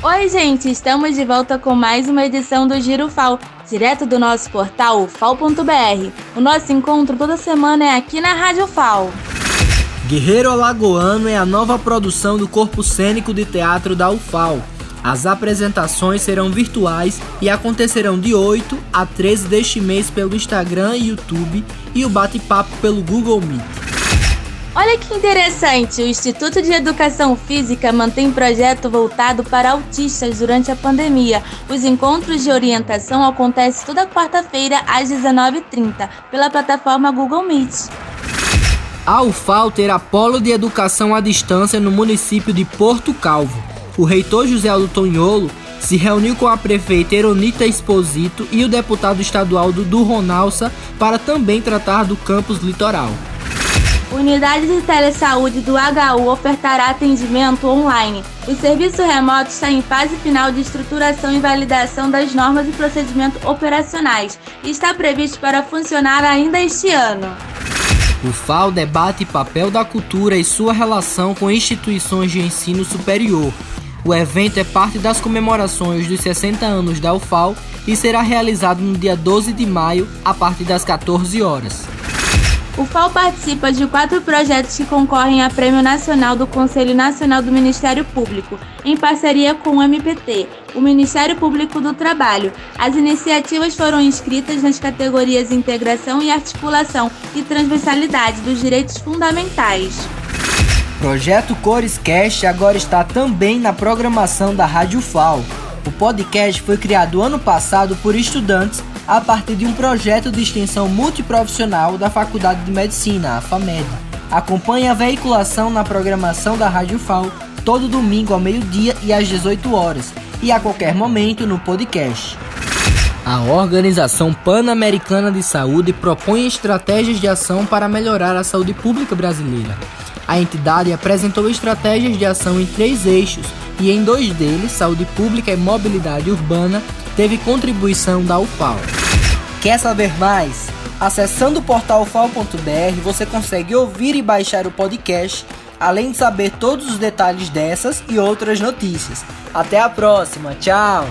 Oi, gente, estamos de volta com mais uma edição do Giro FAO, direto do nosso portal fal.br. O nosso encontro toda semana é aqui na Rádio FAO. Guerreiro Alagoano é a nova produção do Corpo Cênico de Teatro da UFAO. As apresentações serão virtuais e acontecerão de 8 a 13 deste mês pelo Instagram e YouTube e o bate-papo pelo Google Meet. Olha que interessante, o Instituto de Educação Física mantém projeto voltado para autistas durante a pandemia. Os encontros de orientação acontecem toda quarta-feira às 19h30 pela plataforma Google Meet. A UFAL terá polo de educação à distância no município de Porto Calvo. O reitor José Aldo Tonholo se reuniu com a prefeita Eronita Exposito e o deputado estadual Dudu Ronalça para também tratar do campus litoral. Unidade de Telesaúde do HU ofertará atendimento online. O serviço remoto está em fase final de estruturação e validação das normas e procedimentos operacionais e está previsto para funcionar ainda este ano. O FAO debate papel da cultura e sua relação com instituições de ensino superior. O evento é parte das comemorações dos 60 anos da UFAO e será realizado no dia 12 de maio, a partir das 14 horas. O FAO participa de quatro projetos que concorrem a Prêmio Nacional do Conselho Nacional do Ministério Público, em parceria com o MPT, o Ministério Público do Trabalho. As iniciativas foram inscritas nas categorias Integração e Articulação e Transversalidade dos Direitos Fundamentais. Projeto Cores Cast agora está também na programação da Rádio FAO. O podcast foi criado ano passado por estudantes a partir de um projeto de extensão multiprofissional da Faculdade de Medicina, a FAMED. Acompanhe a veiculação na programação da Rádio FAO todo domingo ao meio-dia e às 18 horas e a qualquer momento no podcast. A Organização Pan-Americana de Saúde propõe estratégias de ação para melhorar a saúde pública brasileira. A entidade apresentou estratégias de ação em três eixos e em dois deles, saúde pública e mobilidade urbana, teve contribuição da UFAO. Quer saber mais? Acessando o portal ufal.br você consegue ouvir e baixar o podcast, além de saber todos os detalhes dessas e outras notícias. Até a próxima, tchau!